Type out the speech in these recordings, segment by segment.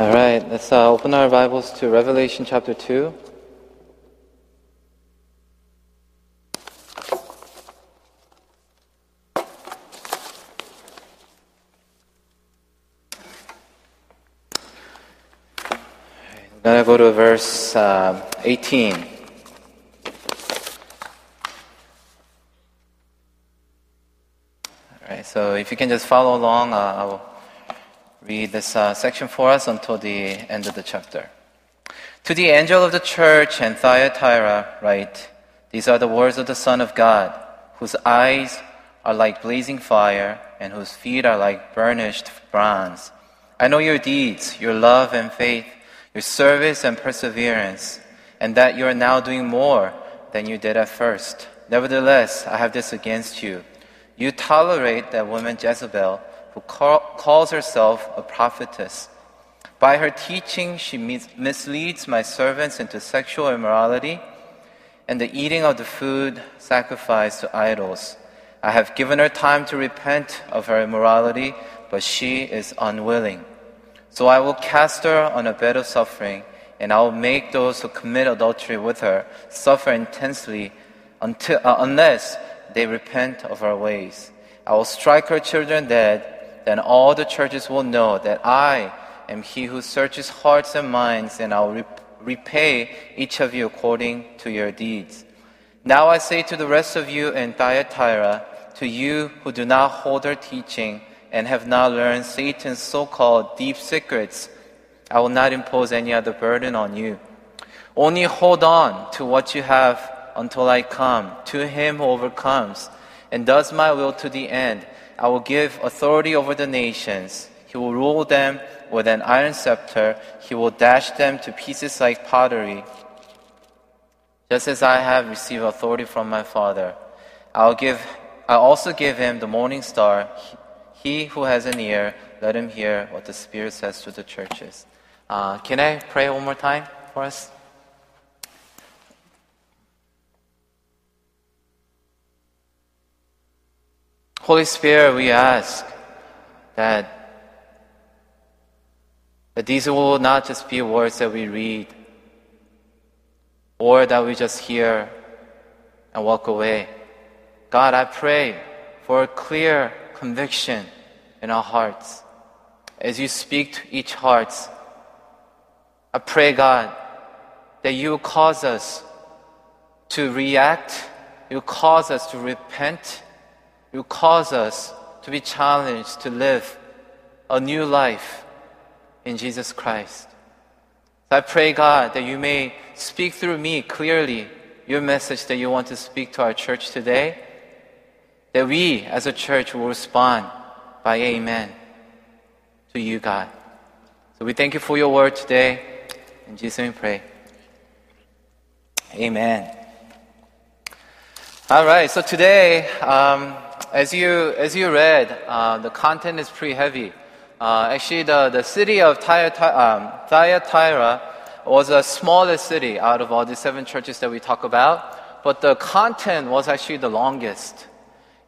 All right, let's uh, open our Bibles to Revelation chapter 2. I'm going to go to verse uh, 18. All right, so if you can just follow along, uh, I'll read this uh, section for us until the end of the chapter. To the angel of the church in Thyatira, write These are the words of the Son of God, whose eyes are like blazing fire, and whose feet are like burnished bronze. I know your deeds, your love and faith, your service and perseverance, and that you are now doing more than you did at first. Nevertheless, I have this against you. You tolerate that woman Jezebel who call, calls herself a prophetess. By her teaching, she mis- misleads my servants into sexual immorality and the eating of the food sacrificed to idols. I have given her time to repent of her immorality, but she is unwilling. So I will cast her on a bed of suffering, and I will make those who commit adultery with her suffer intensely until, uh, unless they repent of her ways. I will strike her children dead then all the churches will know that I am he who searches hearts and minds, and I will repay each of you according to your deeds. Now I say to the rest of you in Thyatira, to you who do not hold our teaching and have not learned Satan's so called deep secrets, I will not impose any other burden on you. Only hold on to what you have until I come, to him who overcomes and does my will to the end. I will give authority over the nations. He will rule them with an iron scepter. He will dash them to pieces like pottery. Just as I have received authority from my Father, I'll give, I also give him the morning star. He who has an ear, let him hear what the Spirit says to the churches. Uh, can I pray one more time for us? Holy Spirit, we ask that, that these will not just be words that we read or that we just hear and walk away. God, I pray for a clear conviction in our hearts as you speak to each heart. I pray, God, that you cause us to react, you cause us to repent you cause us to be challenged to live a new life in Jesus Christ. So I pray, God, that you may speak through me clearly your message that you want to speak to our church today, that we as a church will respond by amen to you, God. So we thank you for your word today. In Jesus' name we pray. Amen. All right, so today, um, as you as you read, uh, the content is pretty heavy. Uh, actually, the, the city of Thyatira, um, Thyatira was the smallest city out of all the seven churches that we talk about, but the content was actually the longest.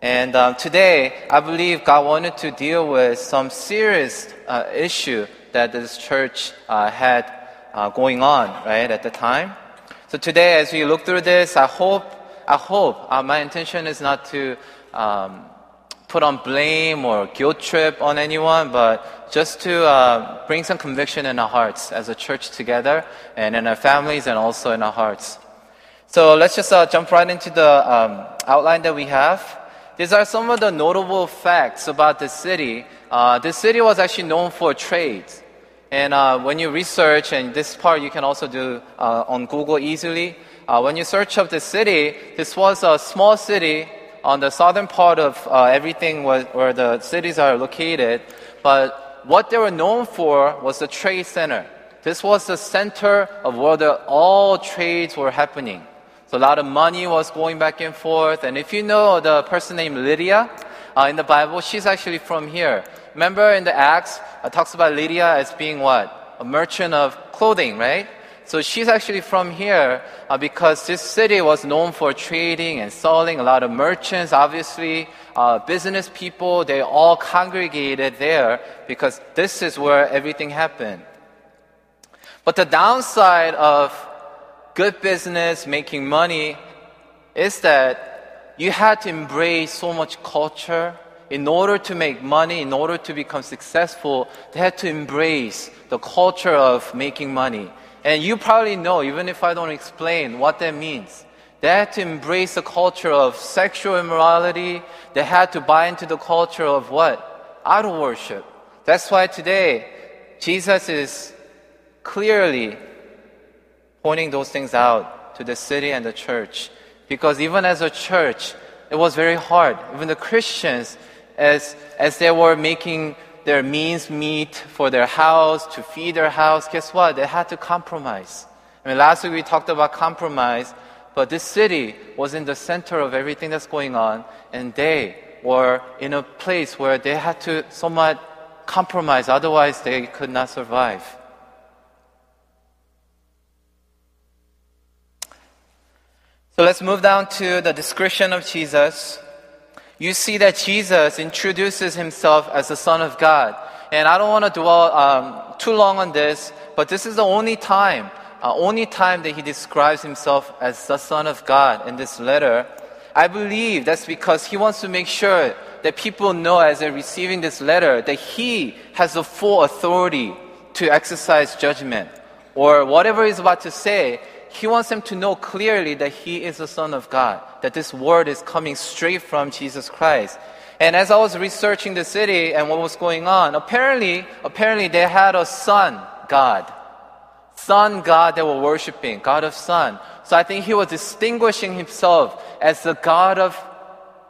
And um, today, I believe God wanted to deal with some serious uh, issue that this church uh, had uh, going on right at the time. So today, as we look through this, I hope I hope uh, my intention is not to um, put on blame or guilt trip on anyone, but just to uh, bring some conviction in our hearts as a church together and in our families and also in our hearts. So let's just uh, jump right into the um, outline that we have. These are some of the notable facts about this city. Uh, this city was actually known for trades. And uh, when you research, and this part you can also do uh, on Google easily, uh, when you search up the city, this was a small city on the southern part of uh, everything was, where the cities are located. But what they were known for was the trade center. This was the center of where the, all trades were happening. So a lot of money was going back and forth. And if you know the person named Lydia uh, in the Bible, she's actually from here. Remember in the Acts, it talks about Lydia as being what? A merchant of clothing, right? So she's actually from here uh, because this city was known for trading and selling. A lot of merchants, obviously, uh, business people, they all congregated there because this is where everything happened. But the downside of good business, making money, is that you had to embrace so much culture. In order to make money, in order to become successful, they had to embrace the culture of making money. And you probably know, even if I don't explain what that means. They had to embrace the culture of sexual immorality. They had to buy into the culture of what? Idol worship. That's why today, Jesus is clearly pointing those things out to the city and the church. Because even as a church, it was very hard. Even the Christians, as, as they were making their means meet for their house, to feed their house, guess what? They had to compromise. I mean, last week we talked about compromise, but this city was in the center of everything that's going on, and they were in a place where they had to somewhat compromise, otherwise, they could not survive. So let's move down to the description of Jesus. You see that Jesus introduces himself as the Son of God. And I don't want to dwell um, too long on this, but this is the only time, uh, only time that he describes himself as the Son of God in this letter. I believe that's because he wants to make sure that people know as they're receiving this letter that he has the full authority to exercise judgment. Or whatever he's about to say, he wants them to know clearly that he is the Son of God, that this word is coming straight from Jesus Christ. And as I was researching the city and what was going on, apparently, apparently they had a son, God. Son God they were worshiping, God of Son. So I think he was distinguishing himself as the God of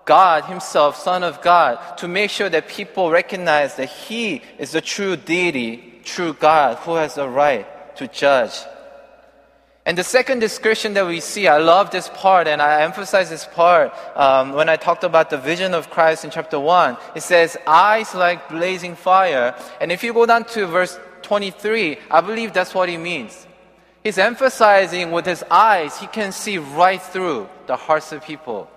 God himself, Son of God, to make sure that people recognize that he is the true deity, true God who has the right to judge. And the second description that we see, I love this part and I emphasize this part um, when I talked about the vision of Christ in chapter 1. It says, eyes like blazing fire. And if you go down to verse 23, I believe that's what he means. He's emphasizing with his eyes, he can see right through the hearts of people.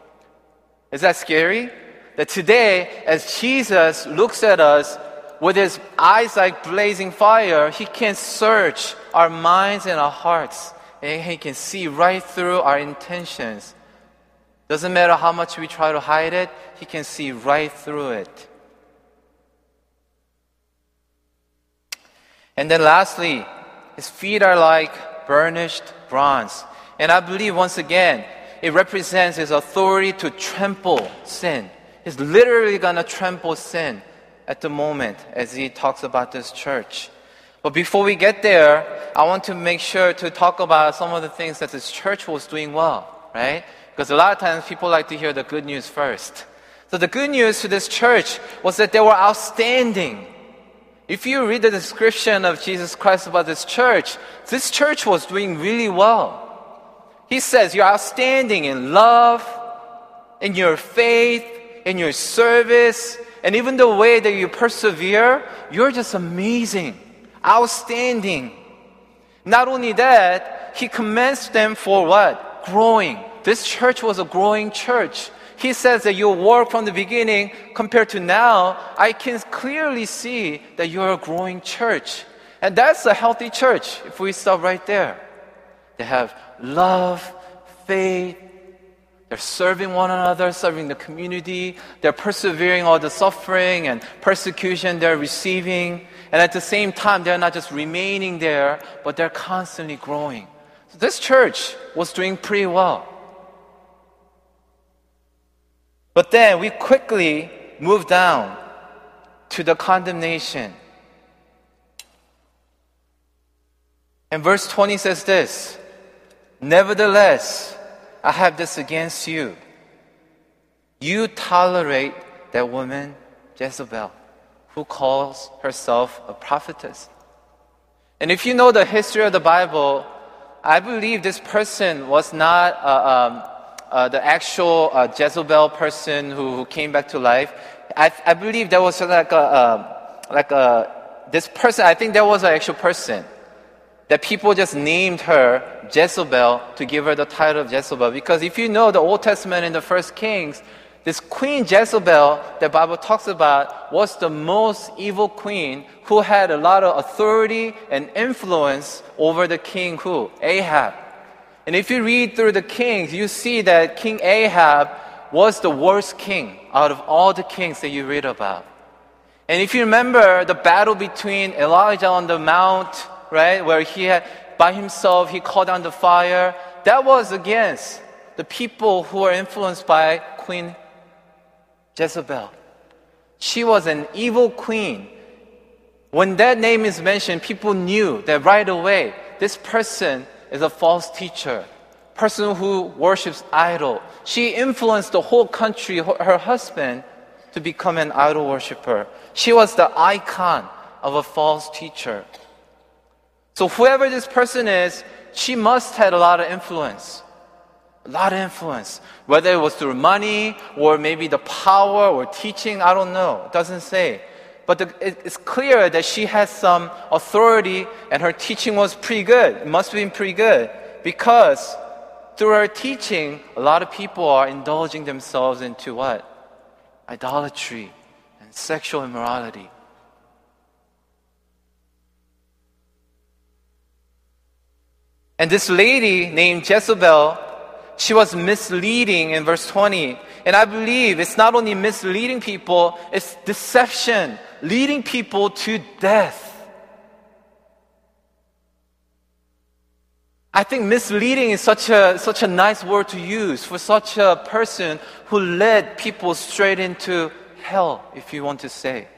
Is that scary? That today, as Jesus looks at us with his eyes like blazing fire, he can search our minds and our hearts. And he can see right through our intentions. Doesn't matter how much we try to hide it, he can see right through it. And then lastly, his feet are like burnished bronze. And I believe once again, it represents his authority to trample sin. He's literally gonna trample sin at the moment as he talks about this church. But before we get there, I want to make sure to talk about some of the things that this church was doing well, right? Because a lot of times people like to hear the good news first. So the good news to this church was that they were outstanding. If you read the description of Jesus Christ about this church, this church was doing really well. He says, You're outstanding in love, in your faith, in your service, and even the way that you persevere. You're just amazing, outstanding. Not only that, he commends them for what? Growing. This church was a growing church. He says that your work from the beginning compared to now, I can clearly see that you're a growing church. And that's a healthy church if we stop right there. They have love, faith, they're serving one another, serving the community. They're persevering all the suffering and persecution they're receiving. And at the same time, they're not just remaining there, but they're constantly growing. So this church was doing pretty well. But then we quickly move down to the condemnation. And verse 20 says this Nevertheless, I have this against you. You tolerate that woman, Jezebel, who calls herself a prophetess. And if you know the history of the Bible, I believe this person was not uh, um, uh, the actual uh, Jezebel person who, who, came back to life. I, I believe there was like a, uh, like a, this person, I think there was an actual person that people just named her Jezebel to give her the title of Jezebel. Because if you know the Old Testament in the First Kings, This Queen Jezebel that Bible talks about was the most evil queen who had a lot of authority and influence over the king who? Ahab. And if you read through the kings, you see that King Ahab was the worst king out of all the kings that you read about. And if you remember the battle between Elijah on the mount, right, where he had by himself, he called down the fire, that was against the people who were influenced by Queen Jezebel. She was an evil queen. When that name is mentioned, people knew that right away this person is a false teacher, person who worships idol. She influenced the whole country, her husband, to become an idol worshiper. She was the icon of a false teacher. So whoever this person is, she must have a lot of influence. A lot of influence. Whether it was through money or maybe the power or teaching, I don't know. It doesn't say. But the, it, it's clear that she has some authority and her teaching was pretty good. It must have been pretty good because through her teaching, a lot of people are indulging themselves into what? Idolatry and sexual immorality. And this lady named Jezebel she was misleading in verse 20. And I believe it's not only misleading people, it's deception, leading people to death. I think misleading is such a, such a nice word to use for such a person who led people straight into hell, if you want to say.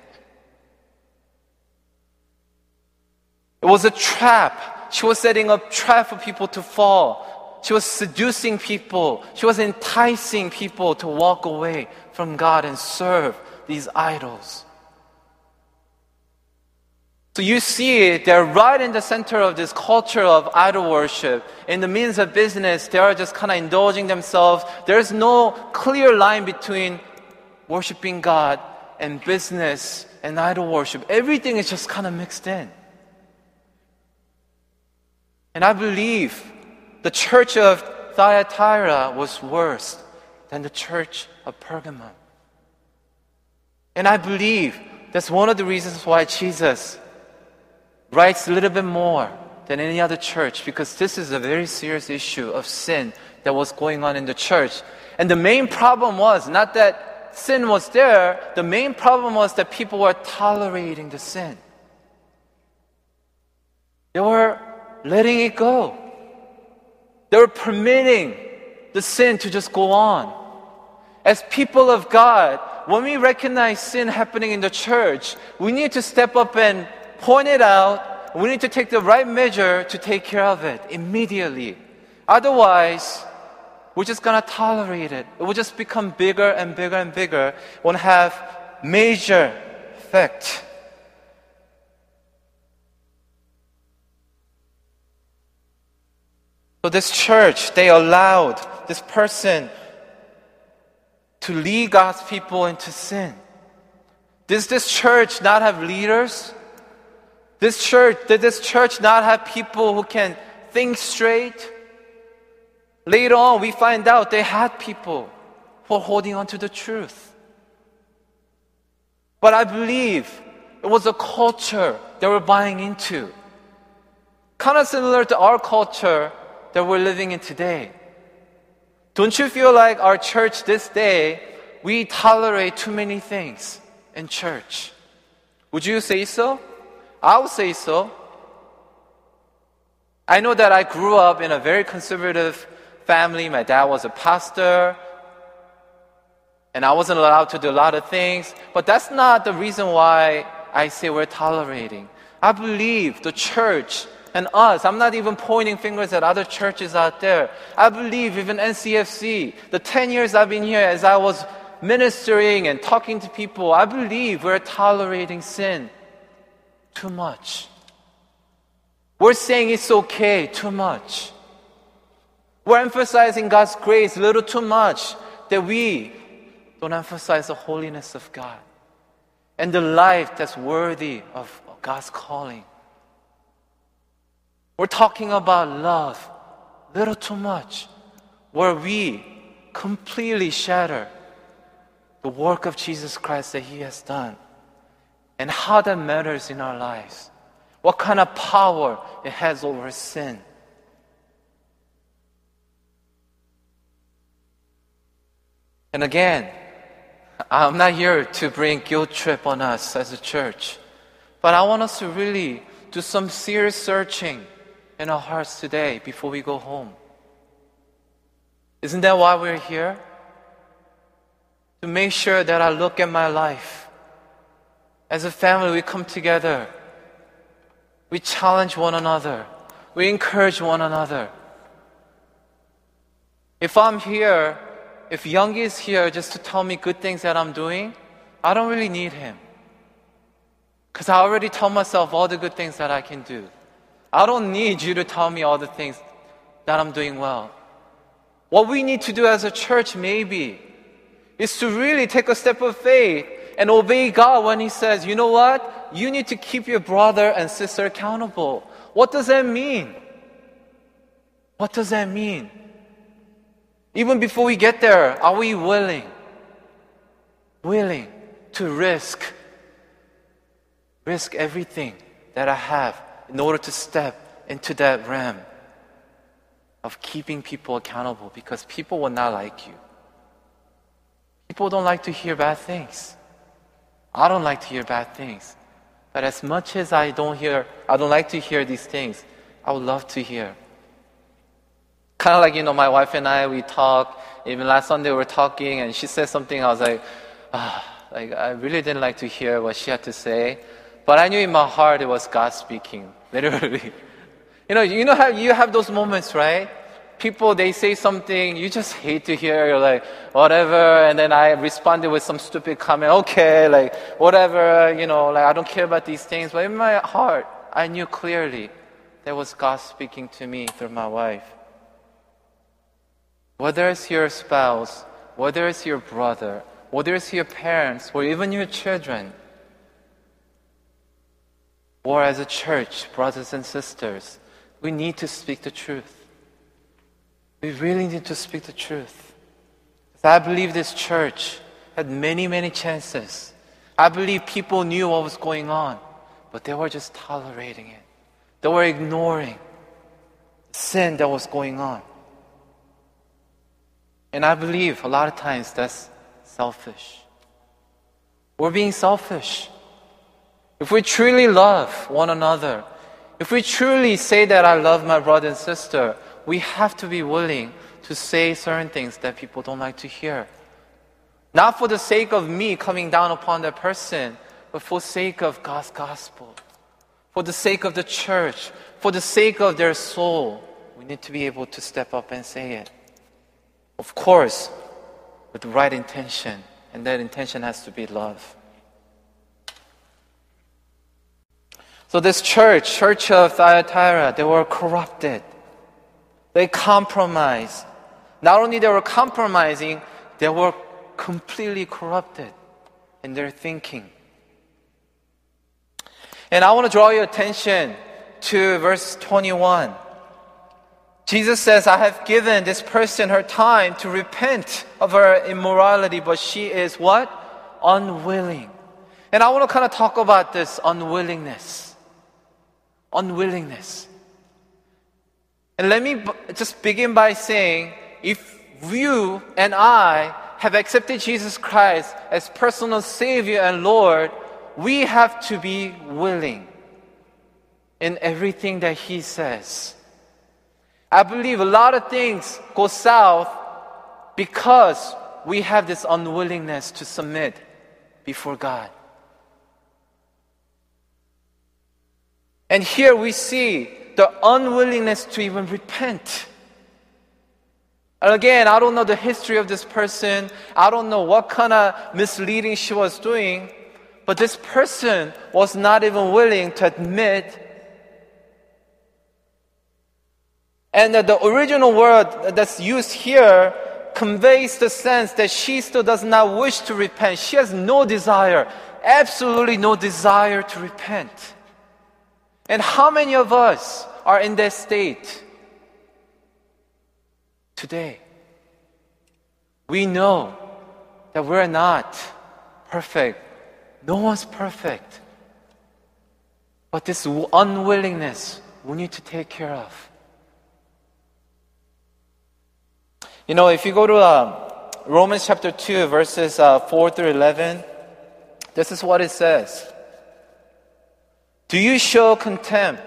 It was a trap. She was setting up trap for people to fall. She was seducing people. She was enticing people to walk away from God and serve these idols. So you see, they're right in the center of this culture of idol worship. In the means of business, they are just kind of indulging themselves. There's no clear line between worshiping God and business and idol worship. Everything is just kind of mixed in. And I believe the church of Thyatira was worse than the church of Pergamum. And I believe that's one of the reasons why Jesus writes a little bit more than any other church because this is a very serious issue of sin that was going on in the church. And the main problem was not that sin was there, the main problem was that people were tolerating the sin. They were letting it go. They were permitting the sin to just go on. As people of God, when we recognize sin happening in the church, we need to step up and point it out. We need to take the right measure to take care of it immediately. Otherwise, we're just gonna tolerate it. It will just become bigger and bigger and bigger. Won't have major effect. So this church, they allowed this person to lead God's people into sin. Does this church not have leaders? This church, did this church not have people who can think straight? Later on, we find out they had people who are holding on to the truth. But I believe it was a culture they were buying into. Kind of similar to our culture that we're living in today. Don't you feel like our church this day, we tolerate too many things in church? Would you say so? I would say so. I know that I grew up in a very conservative family. My dad was a pastor, and I wasn't allowed to do a lot of things. But that's not the reason why I say we're tolerating. I believe the church and us. I'm not even pointing fingers at other churches out there. I believe even NCFC, the 10 years I've been here as I was ministering and talking to people, I believe we're tolerating sin too much. We're saying it's okay too much. We're emphasizing God's grace a little too much that we don't emphasize the holiness of God and the life that's worthy of God's calling. We're talking about love little too much, where we completely shatter the work of Jesus Christ that He has done and how that matters in our lives. What kind of power it has over sin. And again, I'm not here to bring guilt trip on us as a church, but I want us to really do some serious searching in our hearts today before we go home. Isn't that why we're here? To make sure that I look at my life. As a family, we come together. We challenge one another. We encourage one another. If I'm here, if Youngie is here just to tell me good things that I'm doing, I don't really need him. Because I already tell myself all the good things that I can do. I don't need you to tell me all the things that I'm doing well. What we need to do as a church, maybe, is to really take a step of faith and obey God when He says, you know what? You need to keep your brother and sister accountable. What does that mean? What does that mean? Even before we get there, are we willing? Willing to risk, risk everything that I have in order to step into that realm of keeping people accountable because people will not like you. People don't like to hear bad things. I don't like to hear bad things. But as much as I don't hear, I don't like to hear these things, I would love to hear. Kind of like, you know, my wife and I, we talk. Even last Sunday we were talking and she said something, I was like, ah, like, I really didn't like to hear what she had to say. But I knew in my heart it was God speaking, literally. you know, you know how you have those moments, right? People, they say something, you just hate to hear, you're like, whatever, and then I responded with some stupid comment, okay, like, whatever, you know, like, I don't care about these things. But in my heart, I knew clearly there was God speaking to me through my wife. Whether it's your spouse, whether it's your brother, whether it's your parents, or even your children, or as a church, brothers and sisters, we need to speak the truth. We really need to speak the truth. I believe this church had many, many chances. I believe people knew what was going on, but they were just tolerating it. They were ignoring the sin that was going on. And I believe a lot of times that's selfish. We're being selfish. If we truly love one another, if we truly say that I love my brother and sister, we have to be willing to say certain things that people don't like to hear. Not for the sake of me coming down upon that person, but for sake of God's gospel, for the sake of the church, for the sake of their soul. We need to be able to step up and say it. Of course, with the right intention, and that intention has to be love. So this church, church of Thyatira, they were corrupted. They compromised. Not only they were compromising, they were completely corrupted in their thinking. And I want to draw your attention to verse 21. Jesus says, I have given this person her time to repent of her immorality, but she is what? Unwilling. And I want to kind of talk about this unwillingness unwillingness. And let me just begin by saying if you and I have accepted Jesus Christ as personal Savior and Lord, we have to be willing in everything that He says. I believe a lot of things go south because we have this unwillingness to submit before God. And here we see the unwillingness to even repent. And again, I don't know the history of this person. I don't know what kind of misleading she was doing. But this person was not even willing to admit. And the original word that's used here conveys the sense that she still does not wish to repent. She has no desire, absolutely no desire to repent. And how many of us are in that state today? We know that we're not perfect. No one's perfect. But this unwillingness we need to take care of. You know, if you go to uh, Romans chapter 2, verses uh, 4 through 11, this is what it says. Do you show contempt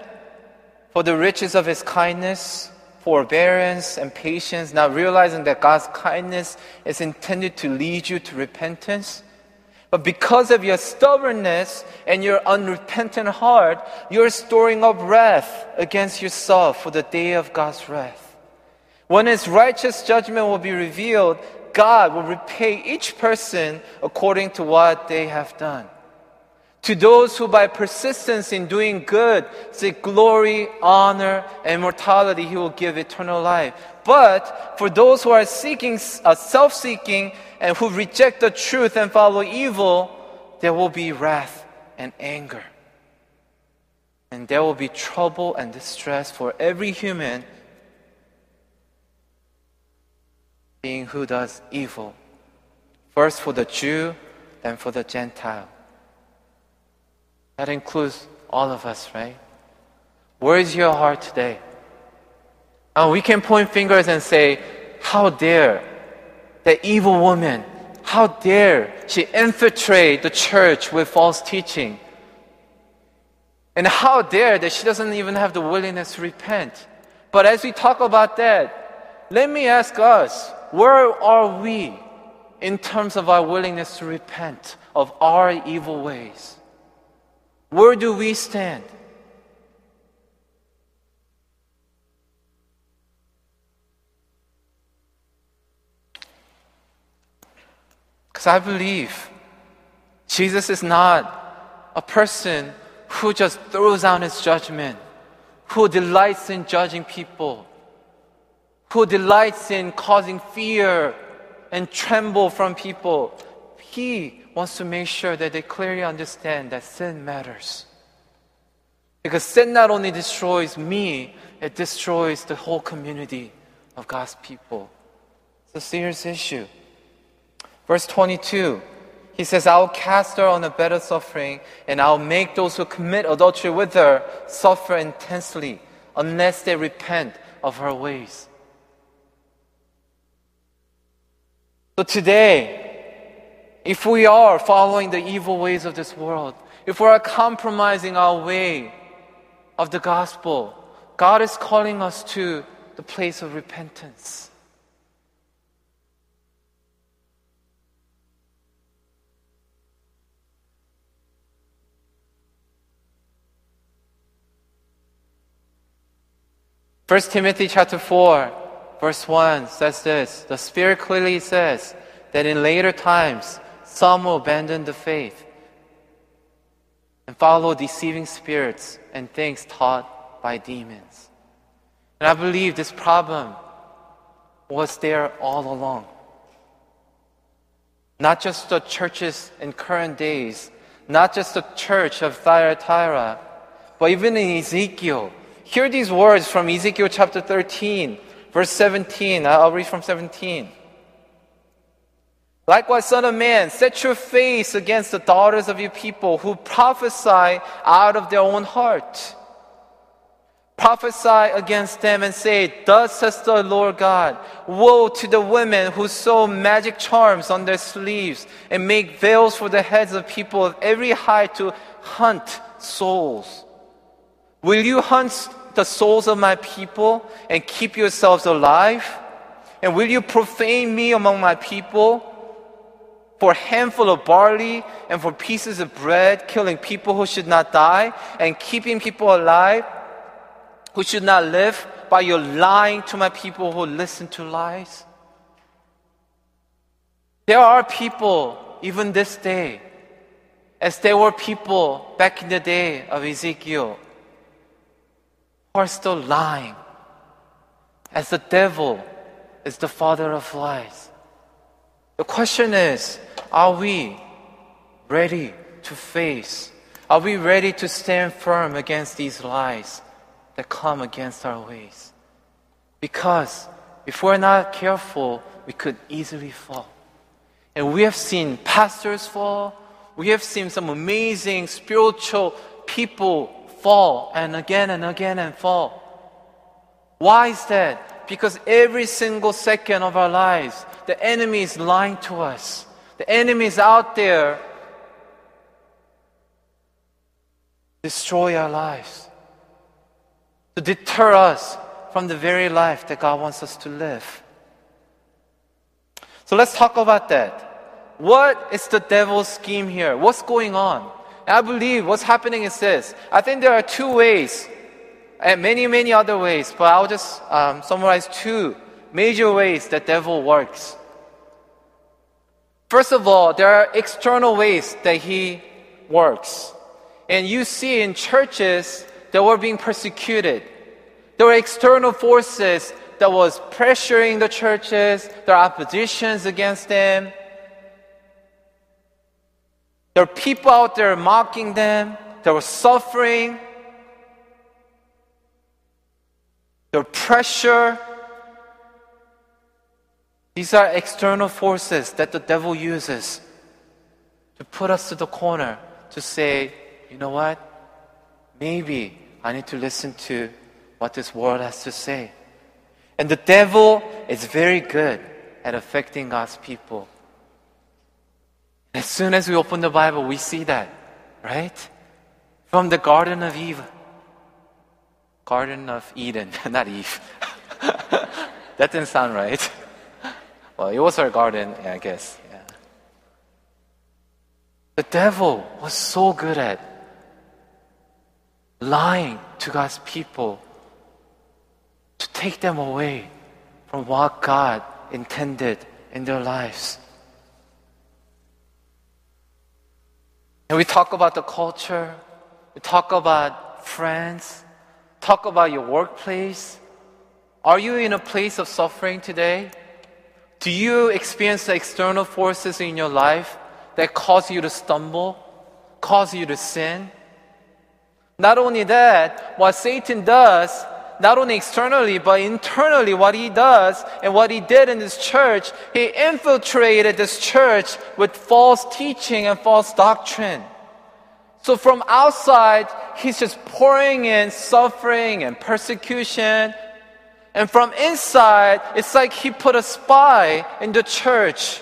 for the riches of his kindness, forbearance, and patience, not realizing that God's kindness is intended to lead you to repentance? But because of your stubbornness and your unrepentant heart, you're storing up wrath against yourself for the day of God's wrath. When His righteous judgment will be revealed, God will repay each person according to what they have done. To those who by persistence in doing good seek glory, honor, and immortality, He will give eternal life. But for those who are seeking, uh, self-seeking, and who reject the truth and follow evil, there will be wrath and anger. And there will be trouble and distress for every human being who does evil. First for the Jew, then for the Gentile. That includes all of us, right? Where is your heart today? Oh, we can point fingers and say, How dare that evil woman, how dare she infiltrate the church with false teaching? And how dare that she doesn't even have the willingness to repent? But as we talk about that, let me ask us, where are we in terms of our willingness to repent of our evil ways? Where do we stand? Because I believe Jesus is not a person who just throws out his judgment, who delights in judging people, who delights in causing fear and tremble from people. He wants to make sure that they clearly understand that sin matters. Because sin not only destroys me, it destroys the whole community of God's people. It's a serious issue. Verse 22, he says, I'll cast her on a bed of suffering, and I'll make those who commit adultery with her suffer intensely unless they repent of her ways. So today, if we are following the evil ways of this world, if we are compromising our way of the gospel, God is calling us to the place of repentance. First Timothy chapter 4 verse 1 says this The Spirit clearly says that in later times, some will abandon the faith and follow deceiving spirits and things taught by demons. And I believe this problem was there all along. Not just the churches in current days, not just the church of Thyatira, but even in Ezekiel. Hear these words from Ezekiel chapter 13 Verse 17, I'll read from 17. Likewise, Son of Man, set your face against the daughters of your people who prophesy out of their own heart. Prophesy against them and say, Thus says the Lord God, Woe to the women who sew magic charms on their sleeves and make veils for the heads of people of every height to hunt souls. Will you hunt the souls of my people and keep yourselves alive? And will you profane me among my people? For a handful of barley and for pieces of bread, killing people who should not die, and keeping people alive who should not live by your lying to my people who listen to lies? There are people, even this day, as there were people back in the day of Ezekiel, who are still lying. As the devil is the father of lies. The question is are we ready to face? Are we ready to stand firm against these lies that come against our ways? Because if we're not careful, we could easily fall. And we have seen pastors fall. We have seen some amazing spiritual people fall and again and again and fall. Why is that? Because every single second of our lives, the enemy is lying to us. The enemy is out there destroy our lives, to deter us from the very life that God wants us to live. So let's talk about that. What is the devil's scheme here? What's going on? I believe what's happening is this. I think there are two ways, and many, many other ways, but I'll just um, summarize two major ways that devil works. First of all, there are external ways that he works. And you see in churches that were being persecuted. There were external forces that was pressuring the churches, there are oppositions against them. There are people out there mocking them. There was suffering. There were pressure. These are external forces that the devil uses to put us to the corner to say, you know what? Maybe I need to listen to what this world has to say. And the devil is very good at affecting God's people. As soon as we open the Bible, we see that, right? From the Garden of Eve. Garden of Eden, not Eve. that didn't sound right. Well, it was her garden, I guess. Yeah. The devil was so good at lying to God's people to take them away from what God intended in their lives. And we talk about the culture, we talk about friends, talk about your workplace. Are you in a place of suffering today? Do you experience the external forces in your life that cause you to stumble, cause you to sin? Not only that, what Satan does not only externally, but internally, what he does and what he did in this church, he infiltrated this church with false teaching and false doctrine. So from outside, he's just pouring in suffering and persecution. And from inside, it's like he put a spy in the church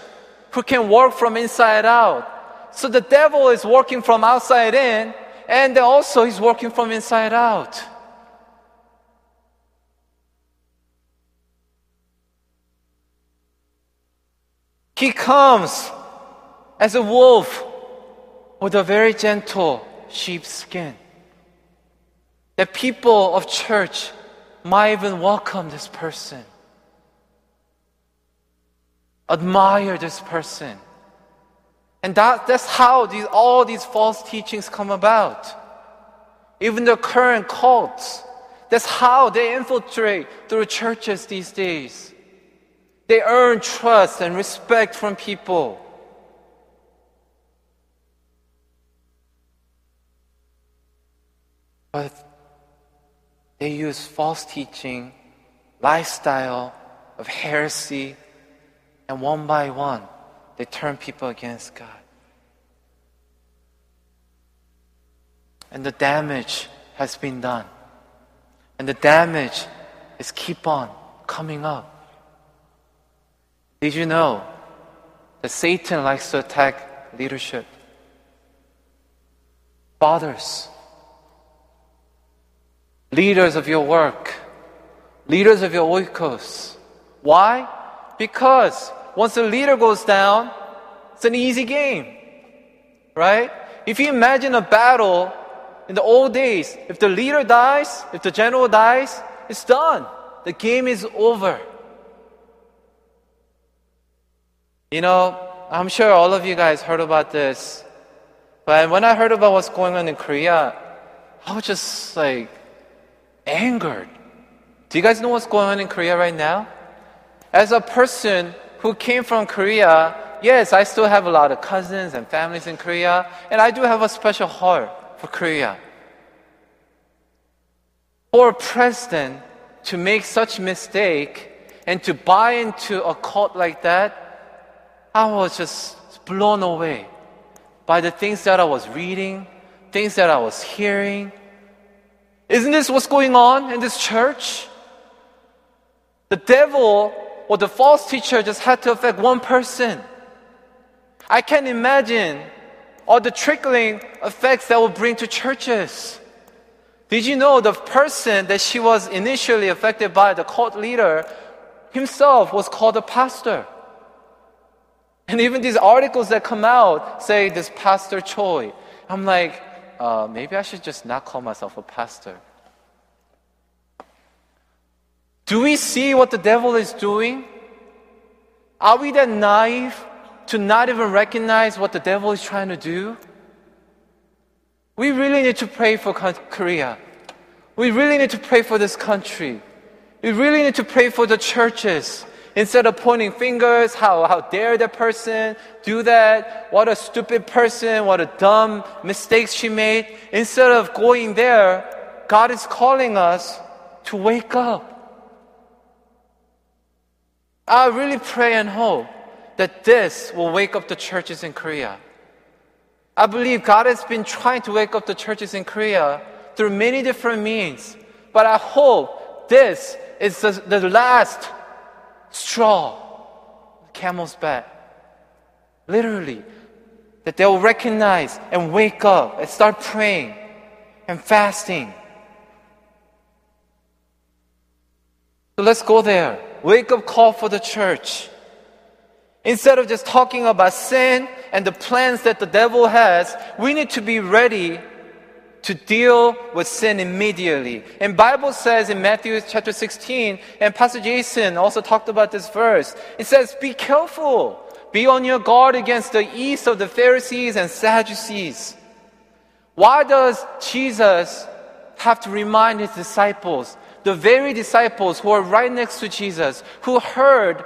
who can work from inside out. So the devil is working from outside in, and also he's working from inside out. He comes as a wolf with a very gentle sheep's skin. The people of church might even welcome this person, admire this person. And that, that's how these, all these false teachings come about. Even the current cults, that's how they infiltrate through churches these days. They earn trust and respect from people. But they use false teaching, lifestyle of heresy, and one by one, they turn people against God. And the damage has been done. And the damage is keep on coming up. Did you know that Satan likes to attack leadership? Fathers, leaders of your work, leaders of your oikos. Why? Because once the leader goes down, it's an easy game. Right? If you imagine a battle in the old days, if the leader dies, if the general dies, it's done. The game is over. You know, I'm sure all of you guys heard about this. But when I heard about what's going on in Korea, I was just like angered. Do you guys know what's going on in Korea right now? As a person who came from Korea, yes, I still have a lot of cousins and families in Korea, and I do have a special heart for Korea. For a president to make such a mistake and to buy into a cult like that, I was just blown away by the things that I was reading, things that I was hearing. Isn't this what's going on in this church? The devil or the false teacher just had to affect one person. I can't imagine all the trickling effects that will bring to churches. Did you know the person that she was initially affected by, the cult leader, himself was called a pastor? And even these articles that come out say this Pastor Choi. I'm like, uh, maybe I should just not call myself a pastor. Do we see what the devil is doing? Are we that naive to not even recognize what the devil is trying to do? We really need to pray for Korea. We really need to pray for this country. We really need to pray for the churches. Instead of pointing fingers, how, how dare that person do that? What a stupid person, what a dumb mistakes she made. Instead of going there, God is calling us to wake up. I really pray and hope that this will wake up the churches in Korea. I believe God has been trying to wake up the churches in Korea through many different means. But I hope this is the, the last straw, camel's back. Literally, that they will recognize and wake up and start praying and fasting. So let's go there. Wake up call for the church. Instead of just talking about sin and the plans that the devil has, we need to be ready to deal with sin immediately. And Bible says in Matthew chapter 16, and Pastor Jason also talked about this verse. It says, be careful. Be on your guard against the yeast of the Pharisees and Sadducees. Why does Jesus have to remind his disciples, the very disciples who are right next to Jesus, who heard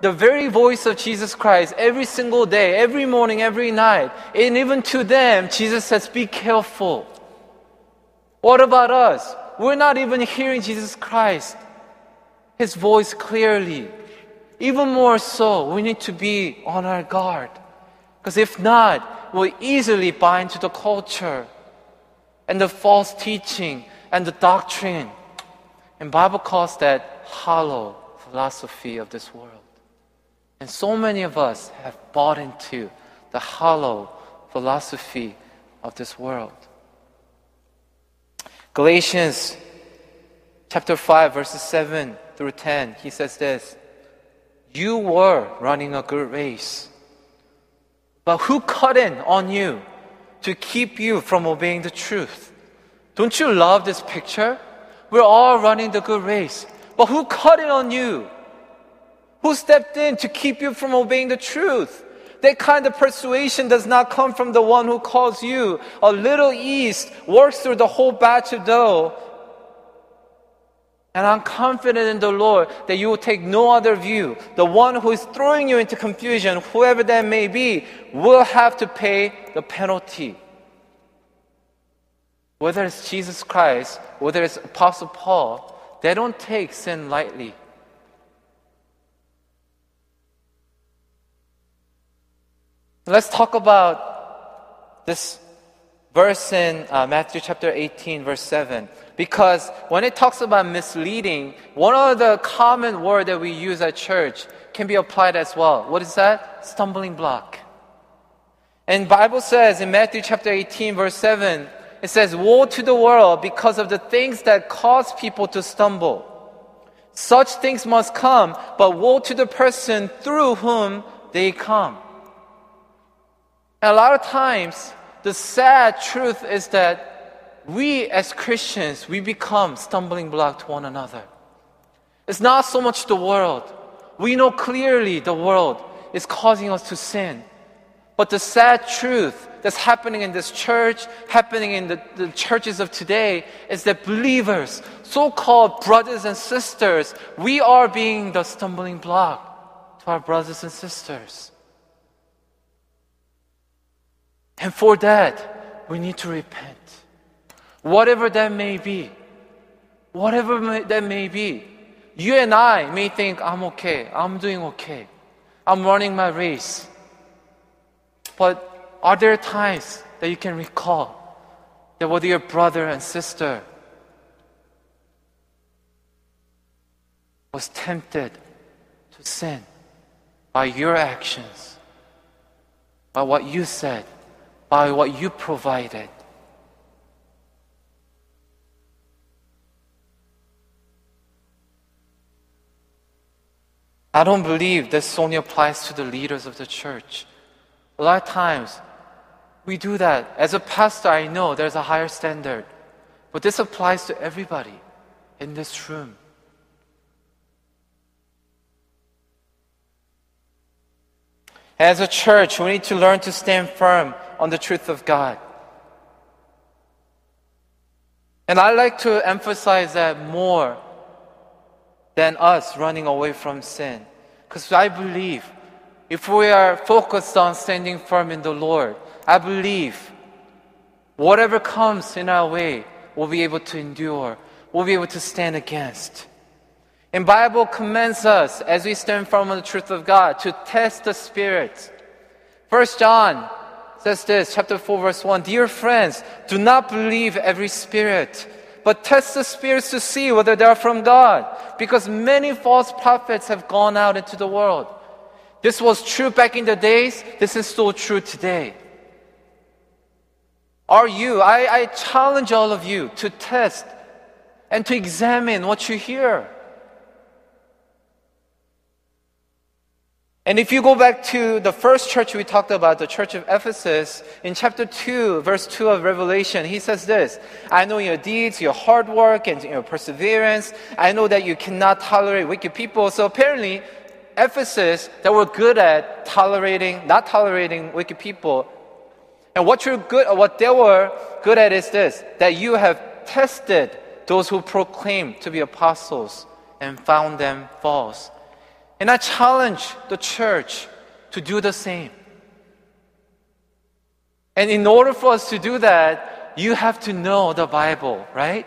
the very voice of Jesus Christ every single day, every morning, every night. And even to them, Jesus says, Be careful. What about us? We're not even hearing Jesus Christ, His voice clearly. Even more so, we need to be on our guard. Because if not, we'll easily buy into the culture and the false teaching and the doctrine. And Bible calls that hollow philosophy of this world. And so many of us have bought into the hollow philosophy of this world. Galatians chapter 5, verses 7 through 10, he says this You were running a good race, but who cut in on you to keep you from obeying the truth? Don't you love this picture? We're all running the good race, but who cut in on you? Who stepped in to keep you from obeying the truth? That kind of persuasion does not come from the one who calls you. A little yeast works through the whole batch of dough. And I'm confident in the Lord that you will take no other view. The one who is throwing you into confusion, whoever that may be, will have to pay the penalty. Whether it's Jesus Christ, whether it's Apostle Paul, they don't take sin lightly. Let's talk about this verse in uh, Matthew chapter 18, verse 7. Because when it talks about misleading, one of the common word that we use at church can be applied as well. What is that? Stumbling block. And Bible says in Matthew chapter 18, verse 7, it says, Woe to the world because of the things that cause people to stumble. Such things must come, but woe to the person through whom they come. And a lot of times, the sad truth is that we as Christians, we become stumbling block to one another. It's not so much the world. We know clearly the world is causing us to sin. But the sad truth that's happening in this church, happening in the, the churches of today, is that believers, so called brothers and sisters, we are being the stumbling block to our brothers and sisters. And for that, we need to repent. Whatever that may be, whatever that may be, you and I may think, I'm okay, I'm doing okay. I'm running my race. But are there times that you can recall that whether your brother and sister was tempted to sin by your actions, by what you said, by what you provided? I don't believe this only applies to the leaders of the church. A lot of times, we do that. As a pastor, I know there's a higher standard, but this applies to everybody in this room. As a church, we need to learn to stand firm on the truth of God. And I like to emphasize that more than us running away from sin. Because I believe if we are focused on standing firm in the Lord, I believe whatever comes in our way, we'll be able to endure, we'll be able to stand against. And Bible commands us as we stand firm on the truth of God to test the spirits. First John says this, chapter 4, verse 1 Dear friends, do not believe every spirit but test the spirits to see whether they are from God, because many false prophets have gone out into the world. This was true back in the days, this is still true today. Are you, I, I challenge all of you to test and to examine what you hear. And if you go back to the first church we talked about, the church of Ephesus, in chapter 2, verse 2 of Revelation, he says this I know your deeds, your hard work, and your perseverance. I know that you cannot tolerate wicked people. So apparently, Ephesus, that were good at tolerating, not tolerating wicked people. And what you're good, what they were good at is this that you have tested those who proclaim to be apostles and found them false. And I challenge the church to do the same. And in order for us to do that, you have to know the Bible, right?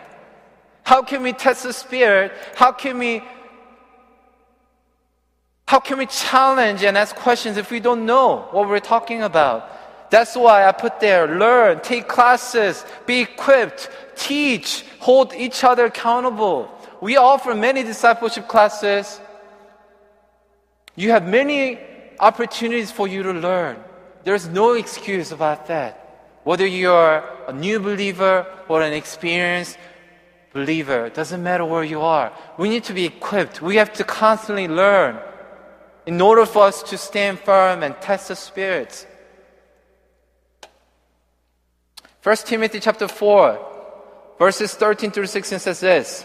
How can we test the Spirit? How can we how can we challenge and ask questions if we don't know what we're talking about? That's why I put there learn, take classes, be equipped, teach, hold each other accountable. We offer many discipleship classes. You have many opportunities for you to learn. There's no excuse about that. Whether you're a new believer or an experienced believer, doesn't matter where you are. We need to be equipped. We have to constantly learn in order for us to stand firm and test the spirits. 1 Timothy chapter 4, verses 13 through 16 says this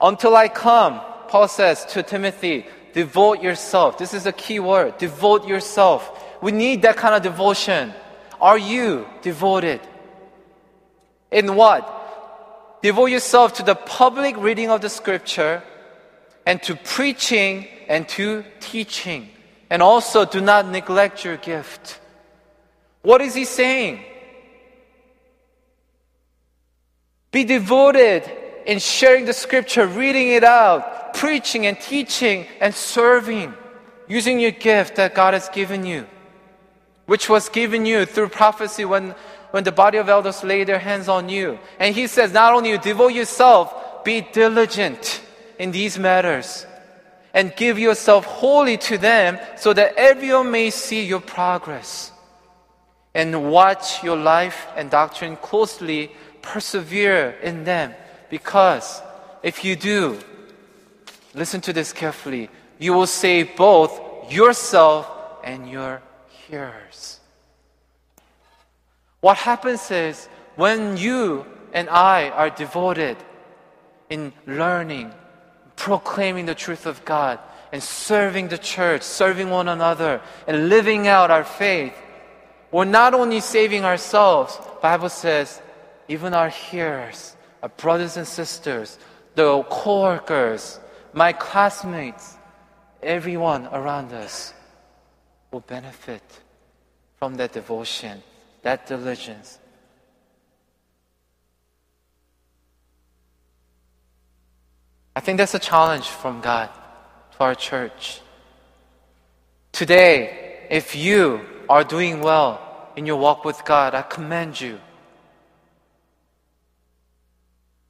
Until I come, Paul says to Timothy, Devote yourself. This is a key word. Devote yourself. We need that kind of devotion. Are you devoted? In what? Devote yourself to the public reading of the scripture and to preaching and to teaching. And also do not neglect your gift. What is he saying? Be devoted in sharing the scripture, reading it out, preaching and teaching and serving, using your gift that God has given you, which was given you through prophecy when, when the body of elders lay their hands on you. And He says, not only you devote yourself, be diligent in these matters and give yourself wholly to them so that everyone may see your progress and watch your life and doctrine closely, persevere in them because if you do, listen to this carefully, you will save both yourself and your hearers. What happens is when you and I are devoted in learning, proclaiming the truth of God, and serving the church, serving one another, and living out our faith, we're not only saving ourselves, Bible says, even our hearers, our brothers and sisters, the co-workers, my classmates, everyone around us will benefit from that devotion, that diligence. I think that's a challenge from God to our church. Today, if you are doing well in your walk with God, I commend you.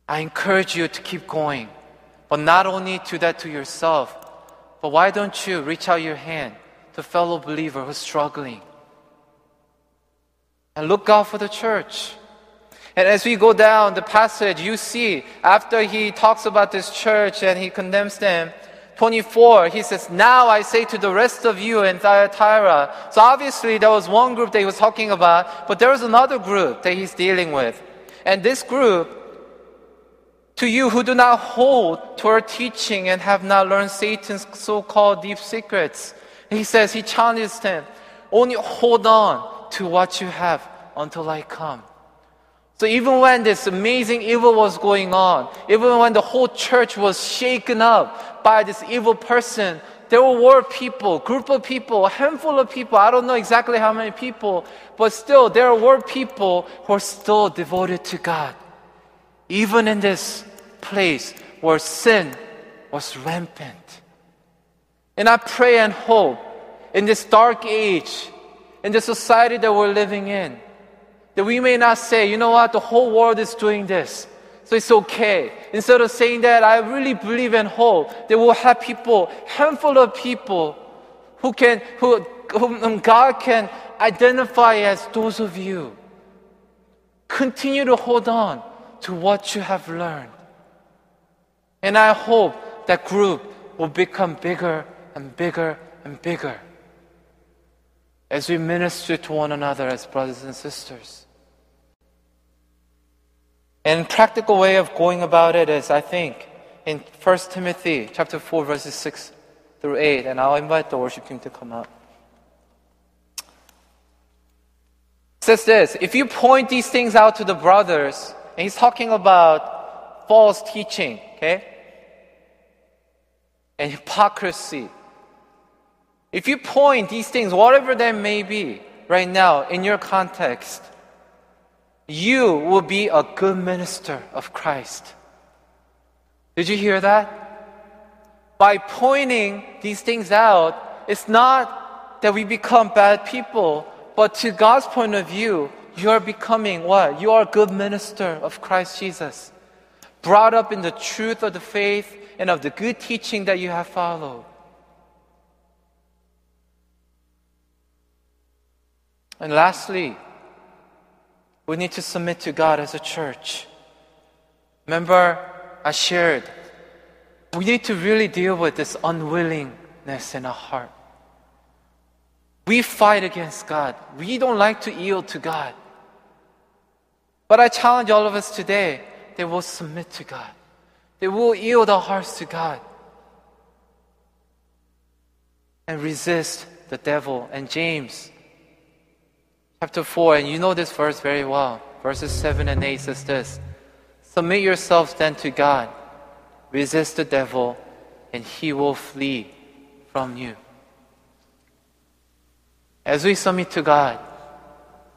I encourage you to keep going. But not only do that to yourself, but why don't you reach out your hand to fellow believer who's struggling? And look out for the church. And as we go down the passage, you see, after he talks about this church and he condemns them, 24, he says, Now I say to the rest of you in Thyatira. So obviously there was one group that he was talking about, but there was another group that he's dealing with. And this group, to you who do not hold to our teaching and have not learned Satan's so-called deep secrets, he says, he challenges them, only hold on to what you have until I come. So even when this amazing evil was going on, even when the whole church was shaken up by this evil person, there were people, group of people, a handful of people, I don't know exactly how many people, but still there were people who are still devoted to God. Even in this place where sin was rampant. And I pray and hope in this dark age, in the society that we're living in, that we may not say, you know what, the whole world is doing this. So it's okay. Instead of saying that, I really believe and hope that we'll have people, handful of people who can, who, whom God can identify as those of you. Continue to hold on to what you have learned. And I hope that group will become bigger and bigger and bigger as we minister to one another as brothers and sisters. And practical way of going about it is, I think, in 1 Timothy chapter 4, verses 6 through 8, and I'll invite the worship team to come up. It says this if you point these things out to the brothers, and he's talking about false teaching, okay? And hypocrisy. If you point these things, whatever they may be, right now, in your context, you will be a good minister of Christ. Did you hear that? By pointing these things out, it's not that we become bad people, but to God's point of view, you are becoming what? You are a good minister of Christ Jesus. Brought up in the truth of the faith and of the good teaching that you have followed. And lastly, we need to submit to God as a church. Remember, I shared, we need to really deal with this unwillingness in our heart. We fight against God. We don't like to yield to God. But I challenge all of us today that we'll submit to God, that we'll yield our hearts to God and resist the devil. And James chapter 4, and you know this verse very well. Verses 7 and 8 says this Submit yourselves then to God, resist the devil, and he will flee from you. As we submit to God,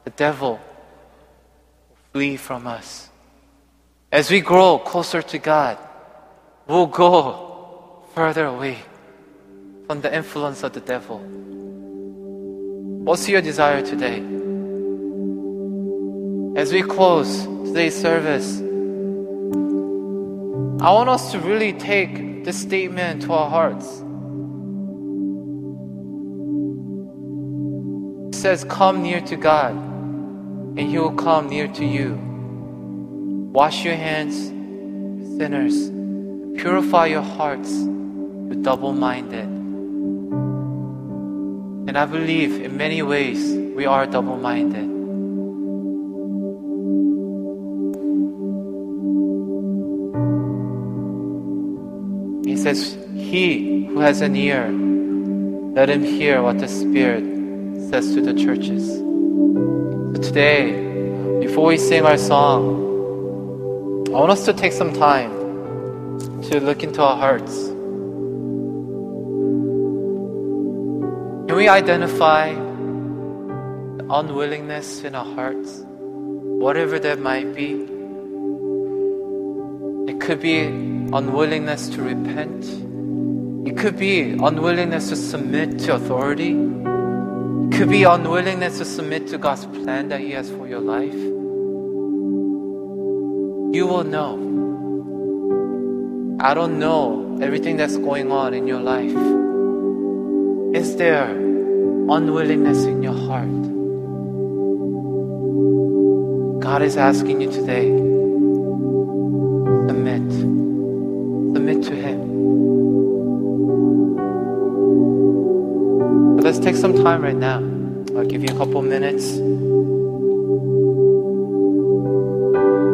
the devil will flee from us. As we grow closer to God, we'll go further away from the influence of the devil. What's your desire today? As we close today's service, I want us to really take this statement to our hearts. It says, Come near to God, and He will come near to you. Wash your hands, sinners. Purify your hearts, you double minded. And I believe in many ways we are double minded. He says, He who has an ear, let him hear what the Spirit says to the churches. So today, before we sing our song, I want us to take some time to look into our hearts. Can we identify the unwillingness in our hearts, whatever that might be? It could be unwillingness to repent. It could be unwillingness to submit to authority. Could be unwillingness to submit to God's plan that He has for your life. You will know. I don't know everything that's going on in your life. Is there unwillingness in your heart? God is asking you today. Submit let's take some time right now. I'll give you a couple minutes.